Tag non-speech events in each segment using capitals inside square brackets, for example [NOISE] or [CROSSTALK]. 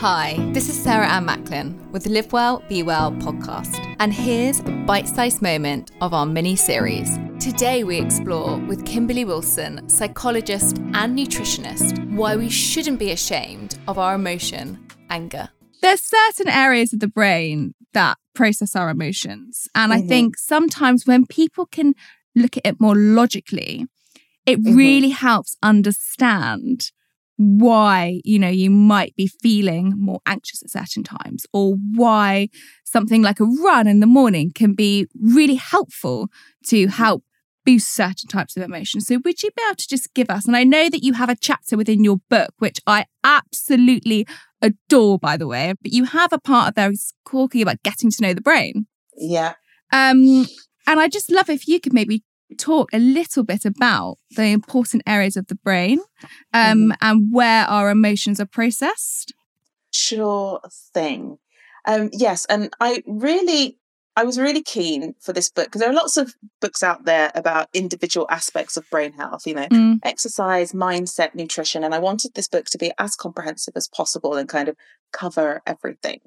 Hi, this is Sarah Ann Macklin with the Live Well, Be Well podcast. And here's a bite sized moment of our mini series. Today, we explore with Kimberley Wilson, psychologist and nutritionist, why we shouldn't be ashamed of our emotion, anger. There's certain areas of the brain that process our emotions. And mm-hmm. I think sometimes when people can look at it more logically, it mm-hmm. really helps understand why you know you might be feeling more anxious at certain times or why something like a run in the morning can be really helpful to help boost certain types of emotions. So would you be able to just give us and i know that you have a chapter within your book which i absolutely adore by the way but you have a part of there is talking about getting to know the brain. Yeah. Um and i just love if you could maybe talk a little bit about the important areas of the brain um, mm-hmm. and where our emotions are processed? Sure thing. Um, yes, and I really, I was really keen for this book because there are lots of books out there about individual aspects of brain health, you know, mm. exercise, mindset, nutrition, and I wanted this book to be as comprehensive as possible and kind of cover everything.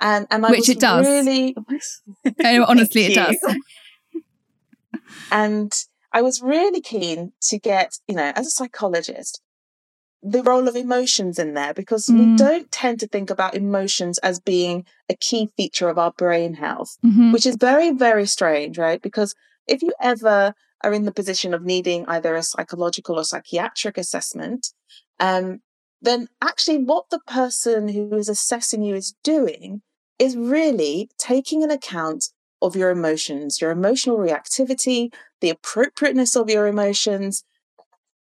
And and I which it does. Really, honestly, [LAUGHS] it does. And I was really keen to get, you know, as a psychologist, the role of emotions in there because mm. we don't tend to think about emotions as being a key feature of our brain health, mm-hmm. which is very, very strange, right? Because if you ever are in the position of needing either a psychological or psychiatric assessment, um, then actually what the person who is assessing you is doing is really taking an account of your emotions, your emotional reactivity, the appropriateness of your emotions,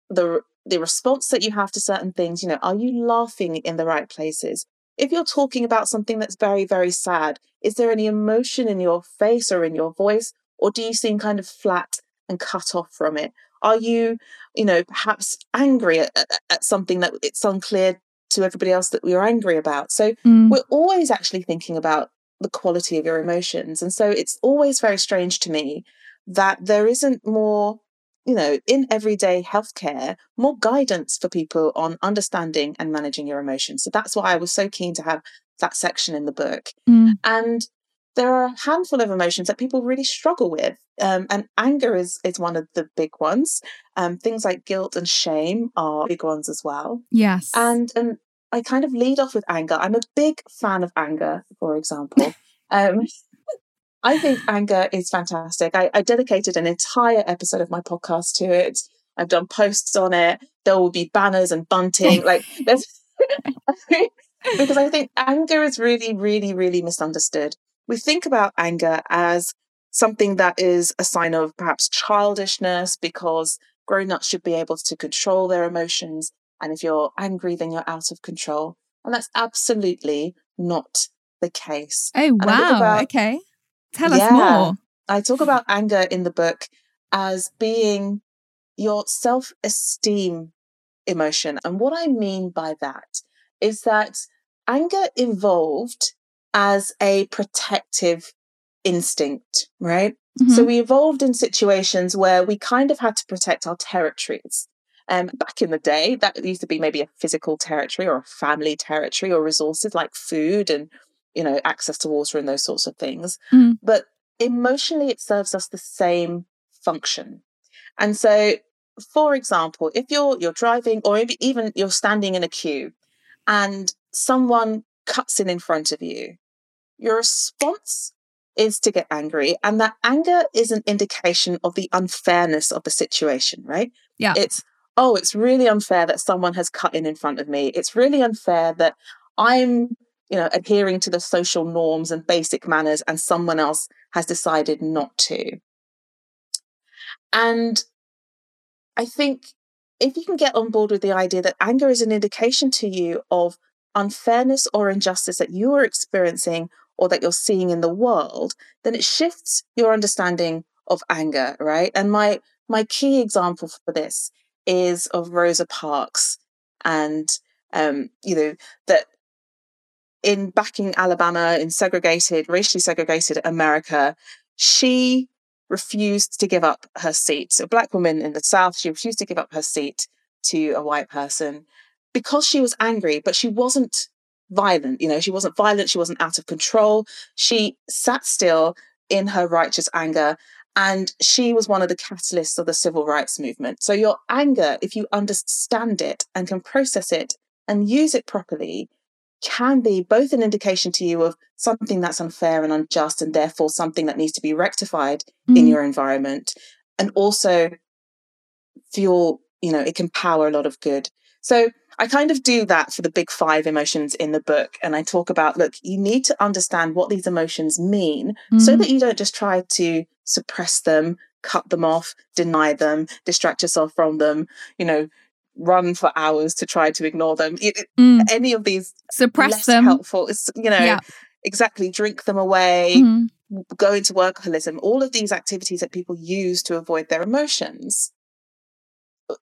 the the response that you have to certain things, you know, are you laughing in the right places? If you're talking about something that's very, very sad, is there any emotion in your face or in your voice? Or do you seem kind of flat and cut off from it? Are you, you know, perhaps angry at, at something that it's unclear to everybody else that we are angry about? So mm. we're always actually thinking about the quality of your emotions. And so it's always very strange to me that there isn't more, you know, in everyday healthcare, more guidance for people on understanding and managing your emotions. So that's why I was so keen to have that section in the book. Mm. And there are a handful of emotions that people really struggle with. Um, and anger is, is one of the big ones. Um, things like guilt and shame are big ones as well. Yes. And, and I kind of lead off with anger. I'm a big fan of anger, for example. [LAUGHS] Um, I think anger is fantastic. I, I, dedicated an entire episode of my podcast to it. I've done posts on it. There will be banners and bunting. like [LAUGHS] there's [LAUGHS] because I think anger is really, really, really misunderstood. We think about anger as something that is a sign of perhaps childishness because grown-ups should be able to control their emotions and if you're angry, then you're out of control. And that's absolutely not the case. Oh, wow. About, okay. Tell yeah, us more. I talk about anger in the book as being your self esteem emotion. And what I mean by that is that anger evolved as a protective instinct, right? Mm-hmm. So we evolved in situations where we kind of had to protect our territories. Um, back in the day, that used to be maybe a physical territory or a family territory or resources like food and, you know, access to water and those sorts of things. Mm. But emotionally, it serves us the same function. And so, for example, if you're you're driving or maybe even you're standing in a queue and someone cuts in in front of you, your response is to get angry. And that anger is an indication of the unfairness of the situation, right? Yeah. It's, oh, it's really unfair that someone has cut in in front of me. It's really unfair that I'm, you know, adhering to the social norms and basic manners and someone else has decided not to. And I think if you can get on board with the idea that anger is an indication to you of unfairness or injustice that you are experiencing or that you're seeing in the world, then it shifts your understanding of anger, right? And my my key example for this is of Rosa Parks and um, you know that in back in Alabama in segregated racially segregated America she refused to give up her seat So a black woman in the south she refused to give up her seat to a white person because she was angry but she wasn't violent. You know, she wasn't violent, she wasn't out of control. She sat still in her righteous anger. And she was one of the catalysts of the civil rights movement. So, your anger, if you understand it and can process it and use it properly, can be both an indication to you of something that's unfair and unjust, and therefore something that needs to be rectified mm. in your environment, and also fuel, you know, it can power a lot of good. So, I kind of do that for the big five emotions in the book. And I talk about look, you need to understand what these emotions mean mm. so that you don't just try to suppress them, cut them off, deny them, distract yourself from them, you know, run for hours to try to ignore them. It, mm. Any of these suppress them helpful. It's, you know, yeah. exactly drink them away, mm. go into workaholism, all of these activities that people use to avoid their emotions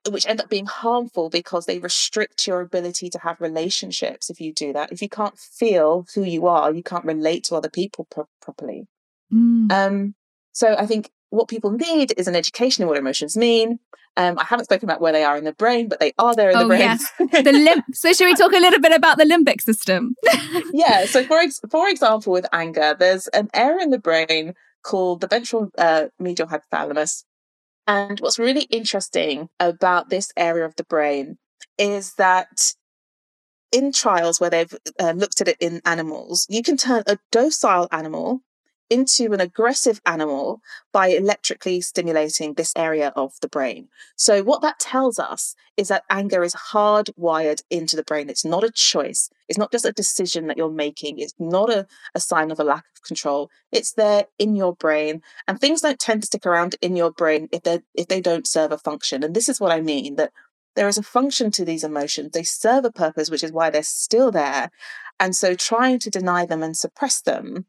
which end up being harmful because they restrict your ability to have relationships if you do that. If you can't feel who you are, you can't relate to other people pro- properly. Mm. Um, so I think what people need is an education in what emotions mean. Um, I haven't spoken about where they are in the brain, but they are there in oh, the brain. Yes. the [LAUGHS] lim- so should we talk a little bit about the limbic system? [LAUGHS] yeah. So for ex- for example, with anger, there's an area in the brain called the ventral uh, medial hypothalamus, and what's really interesting about this area of the brain is that in trials where they've uh, looked at it in animals, you can turn a docile animal into an aggressive animal by electrically stimulating this area of the brain. So, what that tells us is that anger is hardwired into the brain. It's not a choice, it's not just a decision that you're making, it's not a, a sign of a lack of control. It's there in your brain. And things don't tend to stick around in your brain if they if they don't serve a function. And this is what I mean that there is a function to these emotions. They serve a purpose, which is why they're still there. And so trying to deny them and suppress them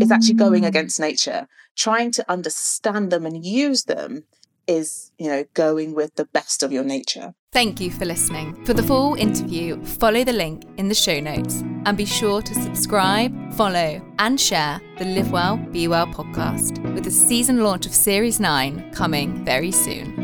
is actually going mm. against nature. Trying to understand them and use them is, you know, going with the best of your nature. Thank you for listening. For the full interview, follow the link in the show notes and be sure to subscribe, follow, and share the Live Well, Be Well podcast with the season launch of Series 9 coming very soon.